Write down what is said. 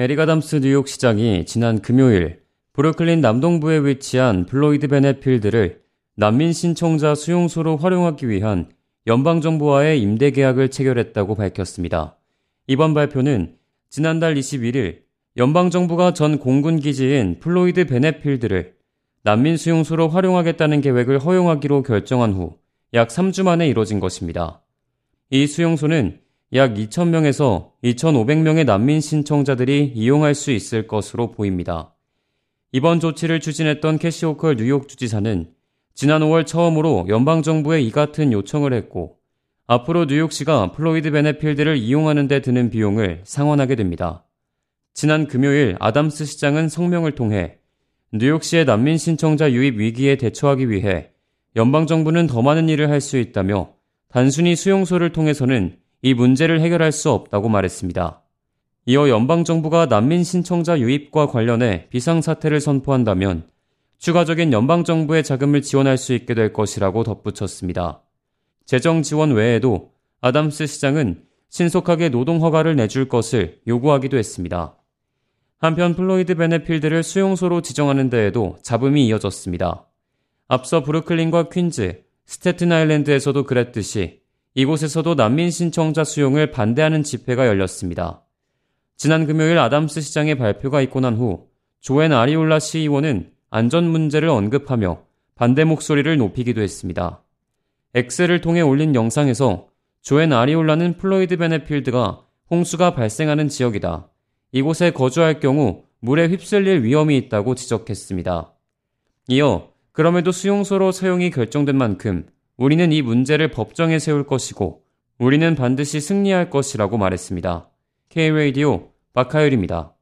에릭 아담스 뉴욕 시장이 지난 금요일 브루클린 남동부에 위치한 플로이드 베넷 필드를 난민 신청자 수용소로 활용하기 위한 연방정부와의 임대 계약을 체결했다고 밝혔습니다. 이번 발표는 지난달 21일 연방정부가 전 공군기지인 플로이드 베넷 필드를 난민 수용소로 활용하겠다는 계획을 허용하기로 결정한 후 약 3주 만에 이뤄진 것입니다. 이 수용소는 약 2,000명에서 2,500명의 난민 신청자들이 이용할 수 있을 것으로 보입니다. 이번 조치를 추진했던 캐시 호컬 뉴욕 주지사는 지난 5월 처음으로 연방정부에 이 같은 요청을 했고 앞으로 뉴욕시가 플로이드 베넷 필드를 이용하는 데 드는 비용을 상환하게 됩니다. 지난 금요일 아담스 시장은 성명을 통해 뉴욕시의 난민 신청자 유입 위기에 대처하기 위해 연방정부는 더 많은 일을 할 수 있다며 단순히 수용소를 통해서는 이 문제를 해결할 수 없다고 말했습니다. 이어 연방정부가 난민 신청자 유입과 관련해 비상사태를 선포한다면 추가적인 연방정부의 자금을 지원할 수 있게 될 것이라고 덧붙였습니다. 재정 지원 외에도 아담스 시장은 신속하게 노동 허가를 내줄 것을 요구하기도 했습니다. 한편 플로이드 베넷 필드를 수용소로 지정하는 데에도 잡음이 이어졌습니다. 앞서 브루클린과 퀸즈, 스테튼 아일랜드에서도 그랬듯이 이곳에서도 난민 신청자 수용을 반대하는 집회가 열렸습니다. 지난 금요일 아담스 시장의 발표가 있고 난 후 조앤 아리올라 시의원은 안전 문제를 언급하며 반대 목소리를 높이기도 했습니다. X를 통해 올린 영상에서 조앤 아리올라는 플로이드 베넷 필드가 홍수가 발생하는 지역이다. 이곳에 거주할 경우 물에 휩쓸릴 위험이 있다고 지적했습니다. 이어 그럼에도 수용소로 사용이 결정된 만큼 우리는 이 문제를 법정에 세울 것이고 우리는 반드시 승리할 것이라고 말했습니다. K-Radio 박하율입니다.